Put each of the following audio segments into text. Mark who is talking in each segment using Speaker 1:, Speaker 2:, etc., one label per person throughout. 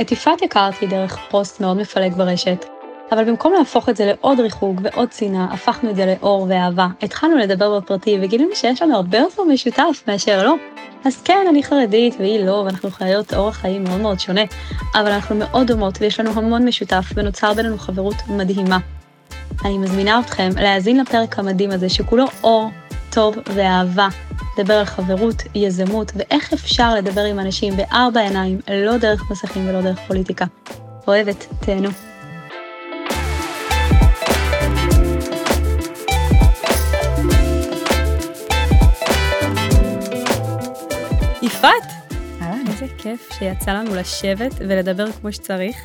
Speaker 1: את יפעת הכרתי דרך פוסט מאוד מפלג ברשת, אבל במקום להפוך את זה לעוד ריחוג ועוד שנאה, הפכנו את זה לאור ואהבה. התחלנו לדבר בפרטי וגילינו שיש לנו הרבה יותר משותף מאשר לא. אז כן, אני חרדית והיא לא, ואנחנו חיות אורח חיים מאוד מאוד שונה, אבל אנחנו מאוד דומות ויש לנו המון משותף ונוצר בינינו חברות מדהימה. אני מזמינה אתכם להאזין לפרק המדהים הזה שכולו אור, טוב ואהבה. לדבר על חברות, יזמות ואיך אפשר לדבר עם אנשים בארבע עיניים, לא דרך מסכים ולא דרך פוליטיקה. אוהבת, תהנו. יפעת!
Speaker 2: אהלן.
Speaker 1: איזה כיף שיצא לנו לשבת ולדבר כמו שצריך.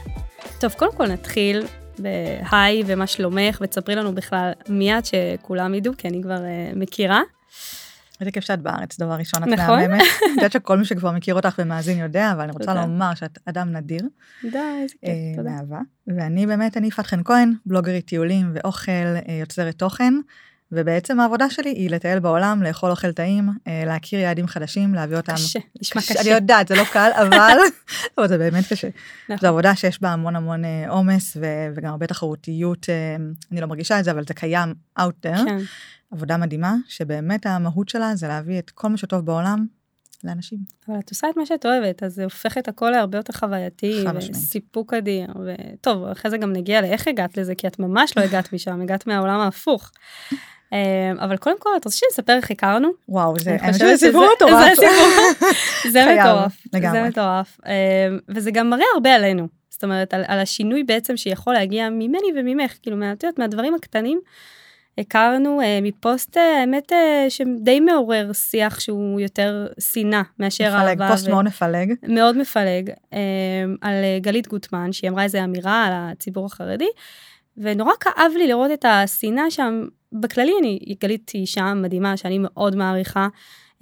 Speaker 1: טוב, קודם כל נתחיל בהיי ומה שלומך, ותספרי לנו בכלל מיד שכולם ידעו, כי אני כבר uh, מכירה.
Speaker 2: איזה כיף שאת בארץ, דבר ראשון, את
Speaker 1: נכון.
Speaker 2: מהממת. אני יודעת שכל מי שכבר מכיר אותך ומאזין יודע, אבל אני רוצה. לומר שאת אדם נדיר,
Speaker 1: די, איזה
Speaker 2: אה,
Speaker 1: כיף, תודה.
Speaker 2: מאהבה. ואני באמת, אני יפעת חן כהן, בלוגרית טיולים ואוכל, אה, יוצרת תוכן, ובעצם העבודה שלי היא לטייל בעולם, לאכול אוכל טעים, אה, להכיר יעדים חדשים, להביא אותם.
Speaker 1: קשה, נשמע
Speaker 2: קשה. אני יודעת, זה לא קל, אבל אבל זה באמת קשה.
Speaker 1: נכון.
Speaker 2: זו עבודה שיש בה המון המון אה, עומס ו- וגם הרבה תחרותיות, אה, אני לא מרגישה את זה, אבל זה קיים out there.
Speaker 1: כן,
Speaker 2: עבודה מדהימה, שבאמת המהות שלה זה להביא את כל מה שטוב בעולם לאנשים.
Speaker 1: אבל את עושה את מה שאת אוהבת, אז זה הופך את הכל להרבה יותר חווייתי. וסיפוק אדיר, וטוב, אחרי זה גם נגיע לאיך הגעת לזה, כי את ממש לא הגעת משם, הגעת מהעולם ההפוך. אה, אבל קודם כל, את רוצה שנספר איך הכרנו?
Speaker 2: וואו, זה סיפור מטורף.
Speaker 1: זה סיפור, זה מטורף, זה
Speaker 2: לגמרי.
Speaker 1: מטורף. וזה גם מראה הרבה עלינו. זאת אומרת, על, על השינוי בעצם שיכול להגיע ממני וממך, כאילו, מה- את יודעת, מהדברים הקטנים. הכרנו אה, מפוסט, אה, האמת, אה, שדי מעורר שיח שהוא יותר שנאה מאשר
Speaker 2: מפלג,
Speaker 1: אהבה.
Speaker 2: פוסט
Speaker 1: ו-
Speaker 2: מאוד מפלג.
Speaker 1: מאוד מפלג, אה, על גלית גוטמן, שהיא אמרה איזו אמירה על הציבור החרדי, ונורא כאב לי לראות את השנאה שם, בכללי אני, גלית היא אישה מדהימה שאני מאוד מעריכה,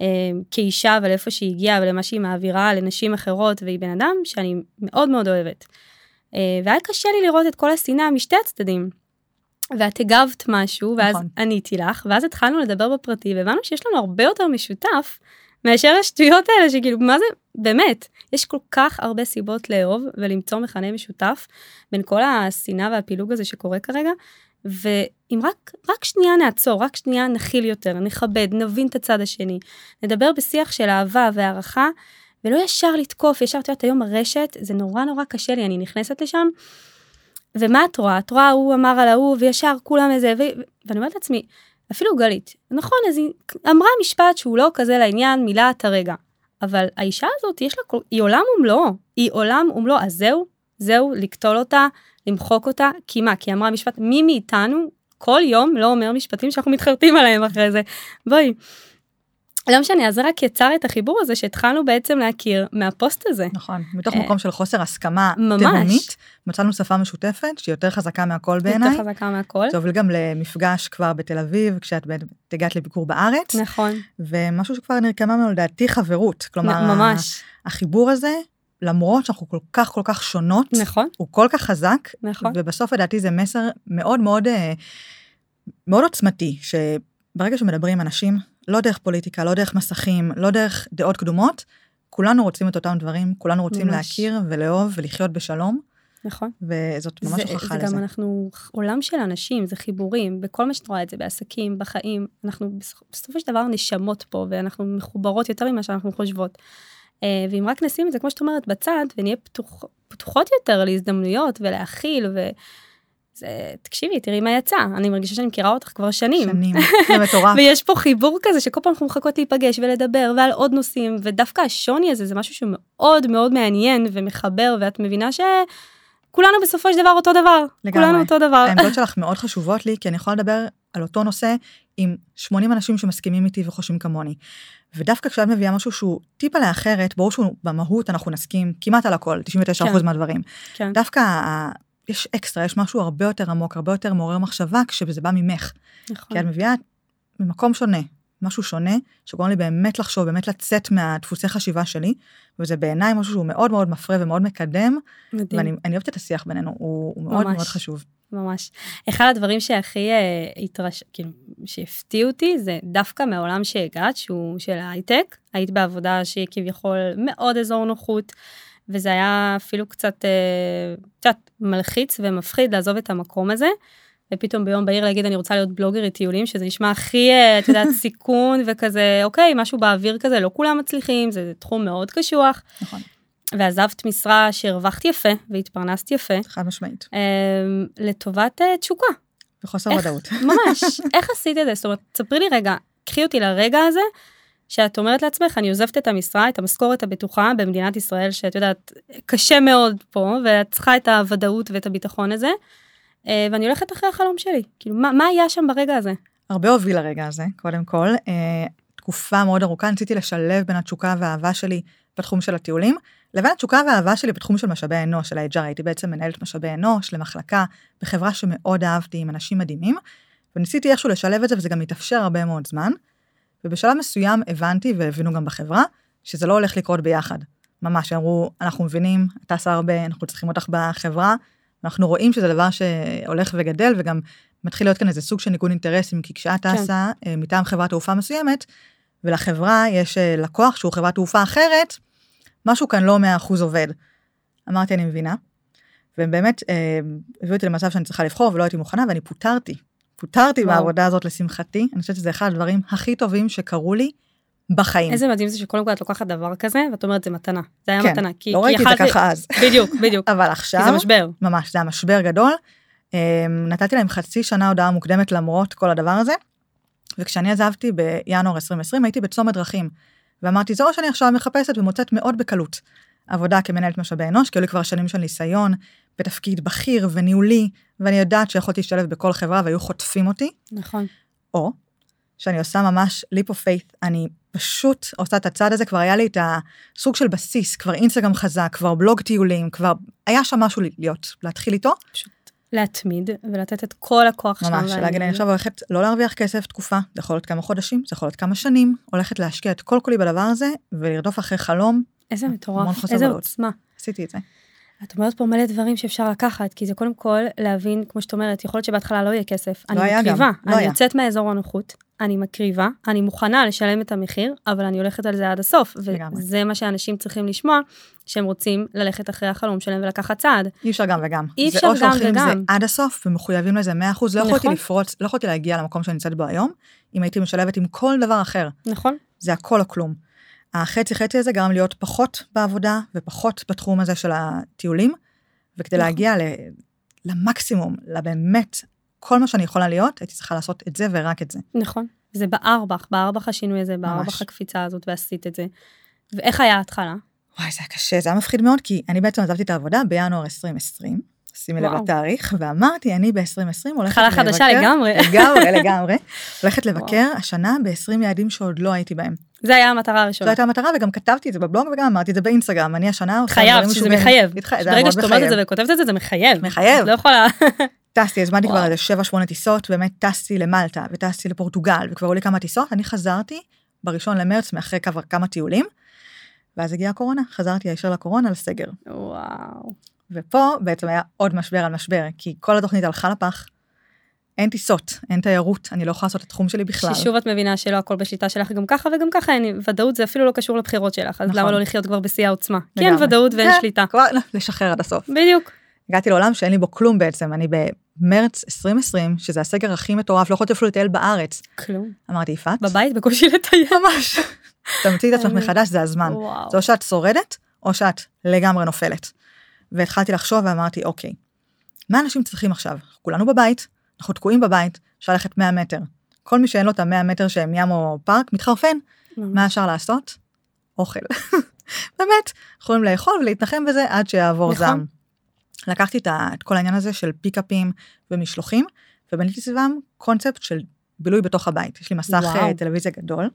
Speaker 1: אה, כאישה ולאיפה שהיא הגיעה ולמה שהיא מעבירה לנשים אחרות, והיא בן אדם שאני מאוד מאוד אוהבת. אה, והיה קשה לי לראות את כל השנאה משתי הצדדים. ואת הגבת משהו, ואז
Speaker 2: נכון.
Speaker 1: עניתי לך, ואז התחלנו לדבר בפרטי, והבנו שיש לנו הרבה יותר משותף מאשר השטויות האלה, שכאילו, מה זה, באמת, יש כל כך הרבה סיבות לאהוב ולמצוא מכנה משותף בין כל השנאה והפילוג הזה שקורה כרגע, ואם רק, רק שנייה נעצור, רק שנייה נכיל יותר, נכבד, נבין את הצד השני, נדבר בשיח של אהבה והערכה, ולא ישר לתקוף, ישר, את יודעת, היום הרשת, זה נורא נורא קשה לי, אני נכנסת לשם, ומה את רואה? את רואה, הוא אמר על ההוא, וישר כולם איזה, ו... ואני אומרת לעצמי, אפילו גלית, נכון, אז היא אמרה משפט שהוא לא כזה לעניין, מילא את הרגע. אבל האישה הזאת, יש לה. היא עולם ומלואו, היא עולם ומלואו, אז זהו, זהו, לקטול אותה, למחוק אותה, כי מה? כי היא אמרה משפט, מי מאיתנו כל יום לא אומר משפטים שאנחנו מתחרטים עליהם אחרי זה. בואי. לא משנה, אז זה רק יצר את החיבור הזה שהתחלנו בעצם להכיר מהפוסט הזה.
Speaker 2: נכון, מתוך
Speaker 1: אה,
Speaker 2: מקום של חוסר הסכמה. תהומית, מצאנו שפה משותפת שהיא יותר חזקה מהכל בעיניי.
Speaker 1: יותר חזקה מהכל.
Speaker 2: זה הוביל גם למפגש כבר בתל אביב, כשאת הגעת לביקור בארץ,
Speaker 1: נכון,
Speaker 2: ומשהו שכבר נרקמה ממנו לדעתי חברות. כלומר,
Speaker 1: ממש,
Speaker 2: החיבור הזה, למרות שאנחנו כל כך כל כך שונות,
Speaker 1: נכון,
Speaker 2: הוא כל כך חזק,
Speaker 1: נכון.
Speaker 2: ובסוף לדעתי זה מסר מאוד מאוד אה, מאוד עוצמתי, שברגע שמדברים עם אנשים, לא דרך פוליטיקה, לא דרך מסכים, לא דרך דעות קדומות, כולנו רוצים את אותם דברים, כולנו רוצים
Speaker 1: ממש.
Speaker 2: להכיר ולאהוב ולחיות בשלום,
Speaker 1: נכון.
Speaker 2: וזאת ממש
Speaker 1: זה,
Speaker 2: הוכחה
Speaker 1: זה
Speaker 2: לזה.
Speaker 1: גם אנחנו עולם של אנשים, זה חיבורים, בכל מה שאת רואה את זה, בעסקים, בחיים, אנחנו בסופ- בסופו של דבר נשמות פה, ואנחנו מחוברות יותר ממה שאנחנו חושבות. אה, ואם רק נשים את זה, כמו שאת אומרת, בצד, ונהיה פתוח, פתוחות יותר להזדמנויות ולהכיל, ו... זה, תקשיבי, תראי מה יצא, אני מרגישה שאני מכירה אותך כבר שנים.
Speaker 2: שנים, זה מטורף.
Speaker 1: ויש פה חיבור כזה שכל פעם אנחנו מחכות להיפגש ולדבר ועל עוד נושאים ודווקא השוני הזה זה משהו שהוא מאוד מאוד מעניין ומחבר ואת מבינה שכולנו בסופו של דבר אותו דבר.
Speaker 2: לגמרי.
Speaker 1: כולנו אותו דבר.
Speaker 2: העמדות שלך מאוד חשובות לי, כי אני יכולה לדבר על אותו נושא עם 80 אנשים שמסכימים איתי וחושבים כמוני. ודווקא כשאת מביאה משהו שהוא טיפה לאחרת, ברור שהוא במהות אנחנו נסכים כמעט על הכל, 99%
Speaker 1: כן.
Speaker 2: מהדברים.
Speaker 1: כן.
Speaker 2: דווקא יש אקסטרה, יש משהו הרבה יותר עמוק, הרבה יותר מעורר מחשבה, כשזה בא ממך.
Speaker 1: נכון.
Speaker 2: כי את מביאה ממקום שונה, משהו שונה, שגורם לי באמת לחשוב, באמת לצאת מהדפוסי חשיבה שלי, וזה בעיניי משהו שהוא מאוד מאוד מפרה ומאוד מקדם,
Speaker 1: מדהים.
Speaker 2: ואני אני אוהבת את השיח בינינו, הוא, הוא מאוד
Speaker 1: ממש.
Speaker 2: מאוד חשוב.
Speaker 1: ממש. אחד הדברים שהכי אה, התרש... כאילו, שהפתיע אותי זה דווקא מהעולם שהגעת, שהוא של ההייטק. היית בעבודה שהיא כביכול מאוד אזור נוחות, וזה היה אפילו קצת, אה, את יודעת, מלחיץ ומפחיד לעזוב את המקום הזה. ופתאום ביום בהיר להגיד אני רוצה להיות בלוגרית טיולים שזה נשמע הכי אה, את יודעת סיכון וכזה אוקיי משהו באוויר כזה לא כולם מצליחים זה תחום מאוד קשוח.
Speaker 2: נכון.
Speaker 1: ועזבת משרה שהרווחת יפה והתפרנסת יפה.
Speaker 2: חד משמעית.
Speaker 1: אה, לטובת אה, תשוקה.
Speaker 2: וחוסר ודאות.
Speaker 1: ממש איך עשית את זה זאת אומרת ספרי לי רגע קחי אותי לרגע הזה. שאת אומרת לעצמך אני עוזבת את המשרה את המשכורת הבטוחה במדינת ישראל שאת יודעת קשה מאוד פה ואת צריכה את הוודאות ואת הביטחון הזה. אה, ואני הולכת אחרי החלום שלי כאילו מה, מה היה שם ברגע הזה.
Speaker 2: הרבה הוביל לרגע הזה, קודם כל. אה, תקופה מאוד ארוכה ניסיתי לשלב בין התשוקה והאהבה שלי בתחום של הטיולים, לבין התשוקה והאהבה שלי בתחום של משאבי אנוש, של ה-HR. הייתי בעצם מנהלת משאבי אנוש למחלקה בחברה שמאוד אהבתי עם אנשים מדהימים, וניסיתי איכשהו לשלב את זה וזה גם התאפשר הרבה מאוד זמן. ובשלב מסוים הבנתי והבינו גם בחברה שזה לא הולך לקרות ביחד. ממש, אמרו, אנחנו מבינים, את טסה הרבה, אנחנו צריכים אותך בחברה, אנחנו רואים שזה דבר שהולך וגדל וגם מתחיל להיות כאן איזה סוג של ניגוד אינטרסים, כי כשאת
Speaker 1: כן.
Speaker 2: טסה אה, מטעם חברת תעופה מסוימת, ולחברה יש אה, לקוח שהוא חברת תעופה אחרת, משהו כאן לא 100% עובד. אמרתי, אני מבינה. והם באמת אה, הביאו אותי למצב שאני צריכה לבחור ולא הייתי מוכנה ואני פוטרתי. פוטרתי
Speaker 1: וואו.
Speaker 2: מהעבודה הזאת לשמחתי, אני חושבת שזה אחד הדברים הכי טובים שקרו לי בחיים.
Speaker 1: איזה מדהים זה שקודם כל את לוקחת דבר כזה ואת אומרת זה מתנה. זה היה
Speaker 2: כן,
Speaker 1: מתנה. כי,
Speaker 2: לא
Speaker 1: כי
Speaker 2: ראיתי את זה ככה אז,
Speaker 1: בדיוק בדיוק.
Speaker 2: אבל
Speaker 1: כי
Speaker 2: עכשיו,
Speaker 1: זה משבר.
Speaker 2: ממש, זה היה משבר גדול. אה, נתתי להם חצי שנה הודעה מוקדמת למרות כל הדבר הזה. וכשאני עזבתי בינואר 2020 הייתי בצומת דרכים. ואמרתי, זו שאני עכשיו מחפשת ומוצאת מאוד בקלות עבודה כמנהלת משאבי אנוש, כי היו לי כבר שנים של ניסיון בתפקיד בכיר וניהולי, ואני יודעת שיכולתי להשתלב בכל חברה והיו חוטפים אותי,
Speaker 1: נכון.
Speaker 2: או שאני עושה ממש leap of faith, אני פשוט עושה את הצעד הזה, כבר היה לי את הסוג של בסיס, כבר אינסטגרם חזק, כבר בלוג טיולים, כבר היה שם משהו להיות, להתחיל איתו,
Speaker 1: פשוט להתמיד ולתת את כל הכוח שלנו.
Speaker 2: ממש, להגיד, אני. עכשיו הולכת לא להרוויח כסף תקופה, זה יכול להיות כמה חודשים, זה יכול להיות כמה שנים, הולכת להשקיע את כל כולי בדבר הזה, ולרדוף אחרי חלום,
Speaker 1: איזה מטורף, איזה
Speaker 2: ודאות.
Speaker 1: עוצמה.
Speaker 2: עשיתי את זה.
Speaker 1: את אומרת פה מלא דברים שאפשר לקחת, כי זה קודם כל להבין, כמו שאת אומרת, יכול להיות שבהתחלה לא יהיה כסף. אני
Speaker 2: היה גם,
Speaker 1: מקריבה,
Speaker 2: לא
Speaker 1: אני
Speaker 2: היה.
Speaker 1: יוצאת מהאזור הנוחות, אני מקריבה, אני מוכנה לשלם את המחיר, אבל אני הולכת על זה עד הסוף.
Speaker 2: לגמרי.
Speaker 1: וזה מה שאנשים צריכים לשמוע, שהם רוצים ללכת אחרי החלום שלהם ולקחת צעד.
Speaker 2: אי אפשר גם וגם.
Speaker 1: אי
Speaker 2: זה
Speaker 1: אפשר
Speaker 2: או
Speaker 1: גם
Speaker 2: שהולכים עם זה
Speaker 1: וגם.
Speaker 2: עד הסוף ומחויבים לזה 100%, לא יכולתי
Speaker 1: נכון.
Speaker 2: לפרוץ, לא יכולתי להגיע למקום שאני נמצאת בו היום, אם הייתי משלבת עם כל דבר אחר.
Speaker 1: נכון?
Speaker 2: זה הכל או כלום. החצי חצי הזה גרם להיות פחות בעבודה ופחות בתחום הזה של הטיולים, וכדי
Speaker 1: נכון.
Speaker 2: להגיע ל, למקסימום, לבאמת, כל מה שאני יכולה להיות, הייתי צריכה לעשות את זה ורק את זה.
Speaker 1: נכון. זה בער בך, בער בך השינוי הזה, בער. בך הקפיצה הזאת ועשית את זה. ואיך היה ההתחלה?
Speaker 2: וואי, זה היה קשה, זה היה מפחיד מאוד, כי אני בעצם עזבתי את העבודה בינואר 2020, שימי לב
Speaker 1: וואו.
Speaker 2: לתאריך, ואמרתי, אני ב-2020 הולכת
Speaker 1: התחלה חדשה לגמרי.
Speaker 2: לגמרי, לגמרי. הולכת לבקר השנה ב-20 יעדים שעוד לא הייתי בהם.
Speaker 1: זה היה המטרה
Speaker 2: זו
Speaker 1: הראשונה.
Speaker 2: הייתה המטרה, וגם כתבתי את זה בבלוג וגם אמרתי את זה באינסטגרם, אני השנה
Speaker 1: חייב, שזה. מחייב. ברגע שאת אומרת את. זה וכותבת את זה, זה מחייב.
Speaker 2: מחייב.
Speaker 1: לא יכולה...
Speaker 2: טסתי, הזמנתי כבר. איזה 7-8 טיסות, באמת טסתי למלטה וטסתי לפורטוגל, וכבר היו לי כמה טיסות, אני חזרתי בראשון למרץ מאחרי כמה- כמה טיולים, ואז הגיעה הקורונה, חזרתי הישר לקורונה לסגר.
Speaker 1: וואו.
Speaker 2: ופה בעצם היה עוד משבר על משבר, כי כל התוכנית הלכה לפח, אין טיסות, אין תיירות, אני לא יכולה לעשות את התחום שלי בכלל.
Speaker 1: ששוב את מבינה שלא הכל בשליטה שלך גם ככה וגם ככה אין ודאות זה אפילו לא קשור לבחירות שלך אז
Speaker 2: נכון.
Speaker 1: למה לא לחיות כבר בשיא העוצמה כי אין
Speaker 2: לגמרי.
Speaker 1: ודאות ואין
Speaker 2: כן,
Speaker 1: שליטה
Speaker 2: כבר לשחרר עד הסוף.
Speaker 1: בדיוק
Speaker 2: הגעתי לעולם שאין לי בו כלום בעצם, אני במרץ 2020, שזה הסגר הכי מטורף, לא יכולתי אפילו לטייל בארץ.
Speaker 1: כלום
Speaker 2: אמרתי, יפעת,
Speaker 1: בבית בקושי לטייל
Speaker 2: ממש, תמציאי את עצמך. מחדש, זה הזמן.
Speaker 1: וואו.
Speaker 2: זה או שאת שורדת, או שאת לגמרי נופלת. והתחלתי לחשוב ואמרתי, אוקיי, מה אנשים צריכים עכשיו? כולנו בבית, אנחנו תקועים בבית, אפשר ללכת 100 מטר. כל מי שאין לו את ה-100 מטר שהם ים או פארק, מתחרפן. מה אפשר לעשות? אוכל. באמת, יכולים לאכול ולהתנחם בזה עד שיעבור
Speaker 1: נכון.
Speaker 2: זעם. לקחתי את, ה, את כל העניין הזה של פיקאפים ומשלוחים, ובניתי סביבם קונספט של בילוי בתוך הבית. יש לי מסך
Speaker 1: וואו.
Speaker 2: וואו. טלוויזיה גדול,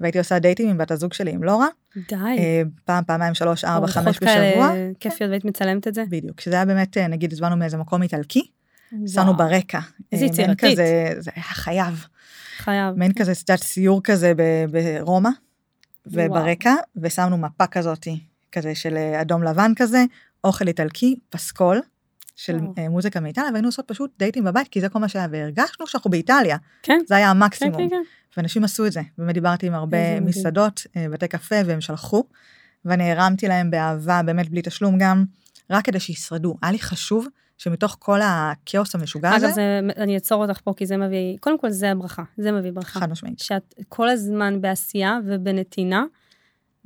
Speaker 2: והייתי עושה דייטים עם בת הזוג שלי, עם לורה,
Speaker 1: די
Speaker 2: אה, פעם, פעמיים, שלוש, ארבע,
Speaker 1: ארוחות
Speaker 2: חמש
Speaker 1: כאלה
Speaker 2: בשבוע.
Speaker 1: כיפיות והיית מצלמת את זה
Speaker 2: בדיוק, שזה היה באמת, אה, נגיד, הזמנו מאיזה מקום איטלקי, שמנו ברקע.
Speaker 1: איזה
Speaker 2: אה,
Speaker 1: יצירתית.
Speaker 2: כזה, זה היה חייב.
Speaker 1: חייב
Speaker 2: מעין כזה, את סיור כזה ברומא, וברקע, ושמנו מפה כזאתי, כזה של אה, אדום לבן כזה, אוכל איטלקי, פסקול, של
Speaker 1: וואו.
Speaker 2: אה, מוזיקה מאיטליה, והיינו עושות פשוט דייטים בבית, כי זה כל מה שהיה, והרגשנו שאנחנו באיטליה,
Speaker 1: כן
Speaker 2: זה היה
Speaker 1: כן
Speaker 2: המקסימום.
Speaker 1: כן כן
Speaker 2: ואנשים עשו את זה, באמת דיברתי עם הרבה. מסעדות, אה, בתי קפה, והם שלחו, ואני הרמתי להם באהבה, באמת בלי תשלום גם, רק כדי שישרדו. היה לי חשוב שמתוך כל הכאוס המשוגע הזה,
Speaker 1: אגב, זה, אני אעצור אותך פה, כי זה מביא, קודם כל זה הברכה, זה מביא ברכה.
Speaker 2: חד משמעית.
Speaker 1: שאת כל הזמן בעשייה ובנתינה,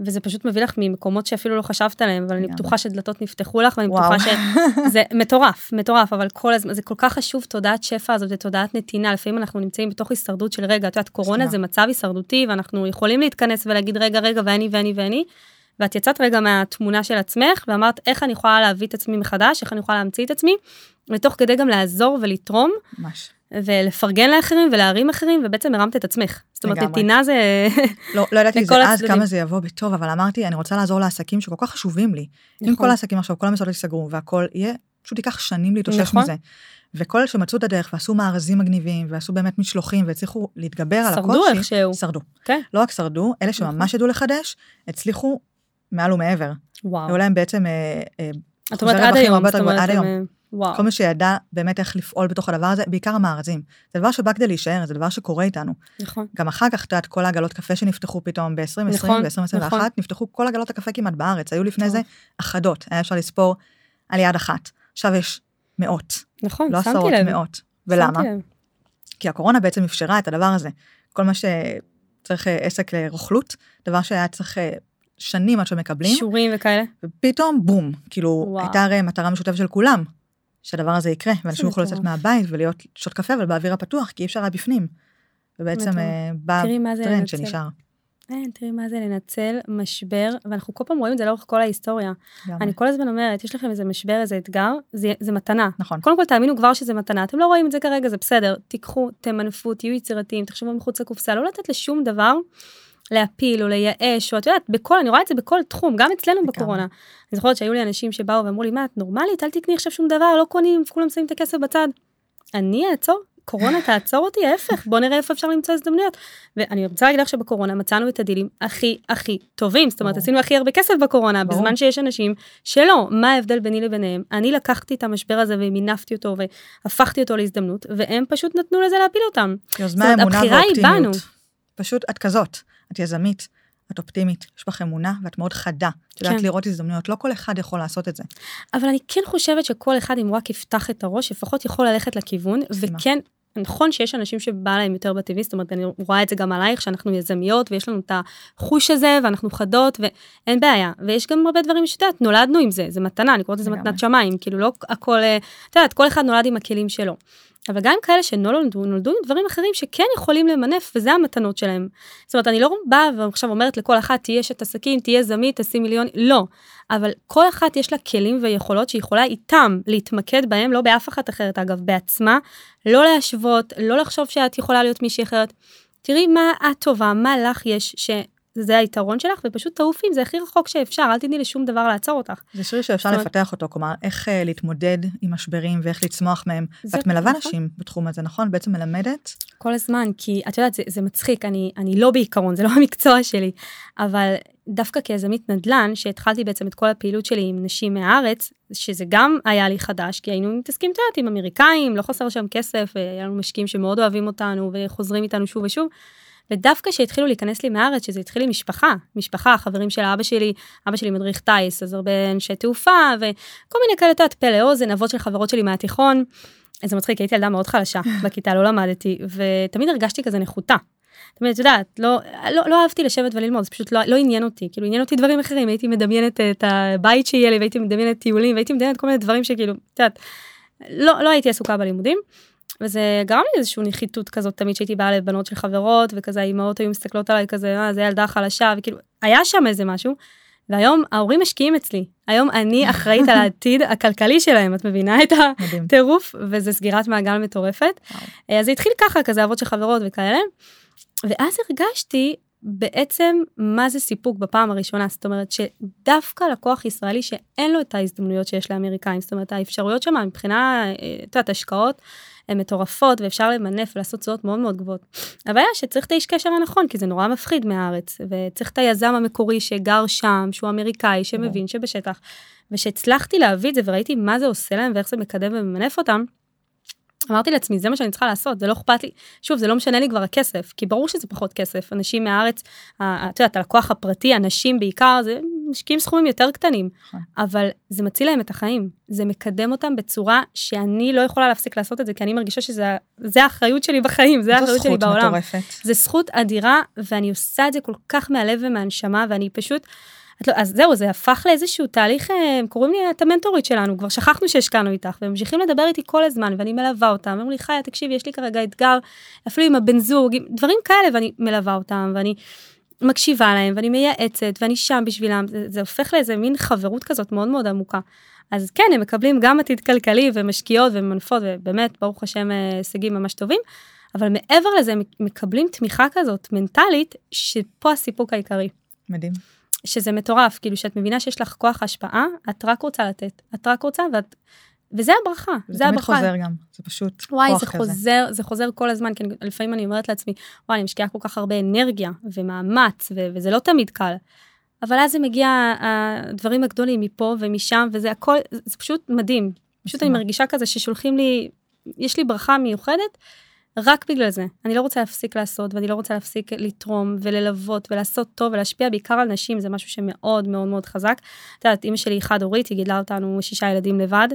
Speaker 1: וזה פשוט מביא לך ממקומות שאפילו לא חשבת עליהם, אבל אני. בטוחה שדלתות נפתחו לך, ואני. בטוחה שזה מטורף, מטורף, אבל כל הזמן, זה כל כך חשוב, תודעת שפע הזאת ותודעת נתינה, לפעמים אנחנו נמצאים בתוך הישרדות של רגע, את יודעת, קורונה. זה מצב הישרדותי, ואנחנו יכולים להתכנס ולהגיד, רגע, רגע, ואני ואני ואני, ואת יצאת רגע מהתמונה של עצמך, ואמרת, איך אני יכולה להביא את עצמי מחדש, איך אני יכולה להמציא את עצמי, ותוך כדי גם לעזור ולתרום,
Speaker 2: ממש.
Speaker 1: ולפרגן לאחרים ולהרים אחרים, ובעצם הרמת את עצמך. זאת אומרת. נתינה זה...
Speaker 2: לא, לא ידעתי זה אז. כמה זה יבוא בטוב, אבל אמרתי, אני רוצה לעזור לעסקים שכל כך חשובים לי. אם
Speaker 1: נכון.
Speaker 2: כל העסקים עכשיו, כל המסעדות ייסגרו, והכל יהיה, פשוט ייקח שנים להתאושש
Speaker 1: נכון.
Speaker 2: מזה. וכל אלה שמצאו את הדרך ועשו מארזים מגניבים, ועשו באמת משלוחים, והצליחו להתגבר על
Speaker 1: שרדו
Speaker 2: הקושי,
Speaker 1: איכשהו.
Speaker 2: שרדו.
Speaker 1: כן.
Speaker 2: לא רק שרדו, אלה שממש ידעו לחדש, הצליחו מעל ומעבר.
Speaker 1: וואו.
Speaker 2: היו להם בעצם אה, אה,
Speaker 1: את אומרת עד היום, זאת אומרת,
Speaker 2: עד היום.
Speaker 1: וואו.
Speaker 2: כל מי שידע באמת איך לפעול בתוך הדבר הזה, בעיקר המארזים. זה דבר שבא כדי להישאר, זה דבר שקורה איתנו.
Speaker 1: נכון.
Speaker 2: גם אחר כך, את יודעת, כל העגלות קפה שנפתחו פתאום ב-2020
Speaker 1: נכון,
Speaker 2: ו-2021,
Speaker 1: נכון.
Speaker 2: נפתחו כל עגלות הקפה כמעט בארץ. היו לפני
Speaker 1: טוב.
Speaker 2: זה אחדות, היה אפשר לספור על יד אחת. עכשיו יש מאות,
Speaker 1: נכון,
Speaker 2: לא
Speaker 1: שמתי
Speaker 2: עשרות,
Speaker 1: לב.
Speaker 2: מאות. ולמה? כי הקורונה בעצם אפשרה את הדבר הזה. כל מה שצריך אה, עסק לרוכלות, דבר שהיה צריך אה, שנים עד שמקבלים,
Speaker 1: אישורים וכאלה.
Speaker 2: ופתאום בום, כאילו,
Speaker 1: וואו.
Speaker 2: הייתה הרי מטרה משותפת של כולם, שהדבר הזה יקרה, ואנשים יוכלו לצאת. מהבית ולהיות, לשתות קפה, אבל באוויר הפתוח, כי אי אפשר היה בפנים. ובעצם. אה, בא טרנד. שנשאר.
Speaker 1: אין, תראי מה זה לנצל משבר, ואנחנו כל פעם רואים את זה לאורך כל ההיסטוריה.
Speaker 2: לגמרי.
Speaker 1: אני כל הזמן אומרת, יש לכם איזה משבר, איזה אתגר, זה, זה מתנה.
Speaker 2: נכון.
Speaker 1: קודם כל תאמינו כבר שזה מתנה, אתם לא רואים את זה כרגע, זה בסדר. תיקחו, תמנפו, תהיו יצירתיים, תחשבו מחוץ לקופסה, לא לתת לשום דבר להפיל או לייאש, או את יודעת, בכל, אני רואה את זה בכל תחום, גם אצלנו. בקורונה. אני זוכרת שהיו לי אנשים שבאו ואמרו לי, מה, את נורמלית? אל תקני עכשיו שום דבר, לא קונים, כולם שמים את הכסף בצד. אני אעצור? קורונה תעצור אותי? ההפך, בוא נראה איפה אפשר למצוא הזדמנויות. ואני רוצה להגיד לך שבקורונה מצאנו את הדילים הכי הכי טובים, זאת אומרת
Speaker 2: ברור.
Speaker 1: עשינו הכי הרבה כסף בקורונה,
Speaker 2: ברור.
Speaker 1: בזמן שיש אנשים שלא, מה ההבדל ביני לביניהם? אני לקחתי את המשבר הזה ומינפתי אותו והפכתי אותו להזדמנות, והם פשוט נתנו לזה להפיל אותם.
Speaker 2: יוזמה, אמונה. ואופטימיות. פשוט את כזאת, את יזמית, את אופטימית, יש בך אמונה ואת מאוד חדה. את יודעת
Speaker 1: כן.
Speaker 2: לראות הזדמנויות, לא כל אחד יכול לעשות את זה.
Speaker 1: אבל אני כן חושבת שכל אחד, אם הוא רק יפתח את הראש, לפחות יכול ללכת לכיוון,
Speaker 2: מסכימה.
Speaker 1: וכן, נכון שיש אנשים שבא להם יותר בטבעי, זאת אומרת, אני רואה את זה גם עלייך, שאנחנו יזמיות, ויש לנו את החוש הזה, ואנחנו חדות, ואין בעיה. ויש גם הרבה דברים שאת יודעת, נולדנו עם זה, זה מתנה, אני קוראת לזה. מתנת שמיים, כאילו לא הכל, אה, את יודעת, כל אחד נולד עם הכלים שלו. אבל גם כאלה שנולדו, נולדו עם דברים אחרים שכן יכולים למנף, וזה המתנות שלהם. זאת אומרת, אני לא באה ועכשיו אומרת לכל אחת, תהיה אשת עסקים, תהיה יזמית, תעשי מיליון, לא. אבל כל אחת יש לה כלים ויכולות שהיא יכולה איתם להתמקד בהם, לא באף אחת אחרת, אגב, בעצמה, לא להשוות, לא לחשוב שאת יכולה להיות מישהי אחרת. תראי מה את טובה, מה לך יש, שזה היתרון שלך, ופשוט תעופי עם זה הכי רחוק שאפשר, אל תתני לשום דבר לעצור אותך.
Speaker 2: זה שיר שאפשר
Speaker 1: אומרת-
Speaker 2: לפתח אותו, כלומר, איך אה, להתמודד עם משברים ואיך לצמוח מהם.
Speaker 1: זה
Speaker 2: ואת מלווה
Speaker 1: נכון.
Speaker 2: נשים בתחום הזה, נכון? בעצם מלמדת.
Speaker 1: כל הזמן, כי את יודעת, זה, זה מצחיק, אני, אני לא בעיקרון, זה לא המקצוע שלי, אבל דווקא כיזמית נדל"ן, שהתחלתי בעצם את כל הפעילות שלי עם נשים מהארץ, שזה גם היה לי חדש, כי היינו מתעסקים, את יודעת, עם אמריקאים, לא חסר שם כסף, היה לנו משקיעים שמאוד אוהבים אותנו וחוזרים איתנו שוב ושוב. ודווקא שהתחילו להיכנס לי מהארץ, שזה התחיל עם משפחה, משפחה, חברים של אבא שלי, אבא שלי מדריך טיס, אז הרבה אנשי תעופה, וכל מיני כאלה, את יודעת, פה לאוזן, אבות של חברות שלי מהתיכון. זה מצחיק, הייתי ילדה מאוד חלשה בכיתה, לא למדתי, ותמיד הרגשתי כזה נחותה. תמיד, את יודעת, לא, לא, לא אהבתי לשבת וללמוד, זה פשוט לא, לא עניין אותי, כאילו עניין אותי דברים אחרים, הייתי מדמיינת את הבית שיהיה לי, והייתי מדמיינת טיולים, והייתי מדמיינת כל מיני דברים שכאילו, את יודעת, לא, לא הייתי עסוקה בלימודים. וזה גרם לי איזושהי נחיתות כזאת תמיד שהייתי באה לבנות של חברות וכזה האימהות היו מסתכלות עליי כזה אה זה ילדה חלשה וכאילו היה שם איזה משהו. והיום ההורים משקיעים אצלי היום אני אחראית על העתיד הכלכלי שלהם את מבינה את. הטירוף וזה סגירת מעגל מטורפת. אז זה התחיל ככה כזה אבות של חברות וכאלה. ואז הרגשתי בעצם מה זה סיפוק בפעם הראשונה זאת אומרת שדווקא לקוח ישראלי שאין לו את ההזדמנויות שיש לאמריקאים זאת אומרת האפשרויות שם מבחינה את יודעת השקעות הן מטורפות ואפשר למנף ולעשות תשואות מאוד מאוד גבוהות. הבעיה שצריך את האיש קשר הנכון כי זה נורא מפחיד מהארץ וצריך את היזם המקורי שגר שם שהוא אמריקאי שמבין שבשטח. ושהצלחתי להביא את זה וראיתי מה זה עושה להם ואיך זה מקדם וממנף אותם. אמרתי לעצמי זה מה שאני צריכה לעשות זה לא אכפת לי שוב זה לא משנה לי כבר הכסף כי ברור שזה פחות כסף אנשים מהארץ את יודעת הלקוח הפרטי הנשים בעיקר זה משקיעים סכומים יותר קטנים,
Speaker 2: נכון.
Speaker 1: אבל זה מציל להם את החיים, זה מקדם אותם בצורה שאני לא יכולה להפסיק לעשות את זה, כי אני מרגישה שזה זה האחריות שלי בחיים, זה
Speaker 2: זו
Speaker 1: האחריות שלי
Speaker 2: זכות
Speaker 1: בעולם.
Speaker 2: מטורפת.
Speaker 1: זה זכות אדירה, ואני עושה את זה כל כך מהלב ומהנשמה, ואני פשוט... לא, אז זהו, זה הפך לאיזשהו תהליך, אה, הם קוראים לי את המנטורית שלנו, כבר שכחנו שהשקענו איתך, והם ממשיכים לדבר איתי כל הזמן, ואני מלווה אותם, ואומרים לי, חיה, תקשיבי, יש לי כרגע אתגר, אפילו עם הבן זוג, עם דברים כאלה, ואני מלווה אותם, ואני מקשיבה להם, ואני מייעצת, ואני שם בשבילם, זה, זה הופך לאיזה מין חברות כזאת מאוד מאוד עמוקה. אז כן, הם מקבלים גם עתיד כלכלי, ומשקיעות ומנפות, ובאמת, ברוך השם, אה, הישגים ממש טובים, אבל מעבר לזה, הם מקבלים תמיכה כזאת מנטלית, שפה הסיפוק העיקרי.
Speaker 2: מדהים.
Speaker 1: שזה מטורף, כאילו שאת מבינה שיש לך כוח השפעה, את רק רוצה לתת, את רק רוצה, ואת... וזה הברכה,
Speaker 2: זה
Speaker 1: זה
Speaker 2: תמיד
Speaker 1: הברכה.
Speaker 2: חוזר גם, זה פשוט
Speaker 1: וואי,
Speaker 2: כוח
Speaker 1: זה
Speaker 2: כזה.
Speaker 1: חוזר, זה חוזר כל הזמן, כי אני- לפעמים אני אומרת לעצמי, וואי, אני משקיעה כל כך הרבה אנרגיה ומאמץ, ו- וזה לא תמיד קל. אבל אז זה מגיע הדברים הגדולים מפה ומשם, וזה הכל, זה פשוט מדהים. פשוט אני. מרגישה כזה ששולחים לי, יש לי ברכה מיוחדת, רק בגלל זה. אני לא רוצה להפסיק לעשות, ואני לא רוצה להפסיק לתרום וללוות ולעשות טוב ולהשפיע בעיקר על נשים, זה משהו שמאוד מאוד מאוד חזק. את יודעת, אימא שלי היא חד הורית, היא גידלה אותנו שישה ילדים לבד.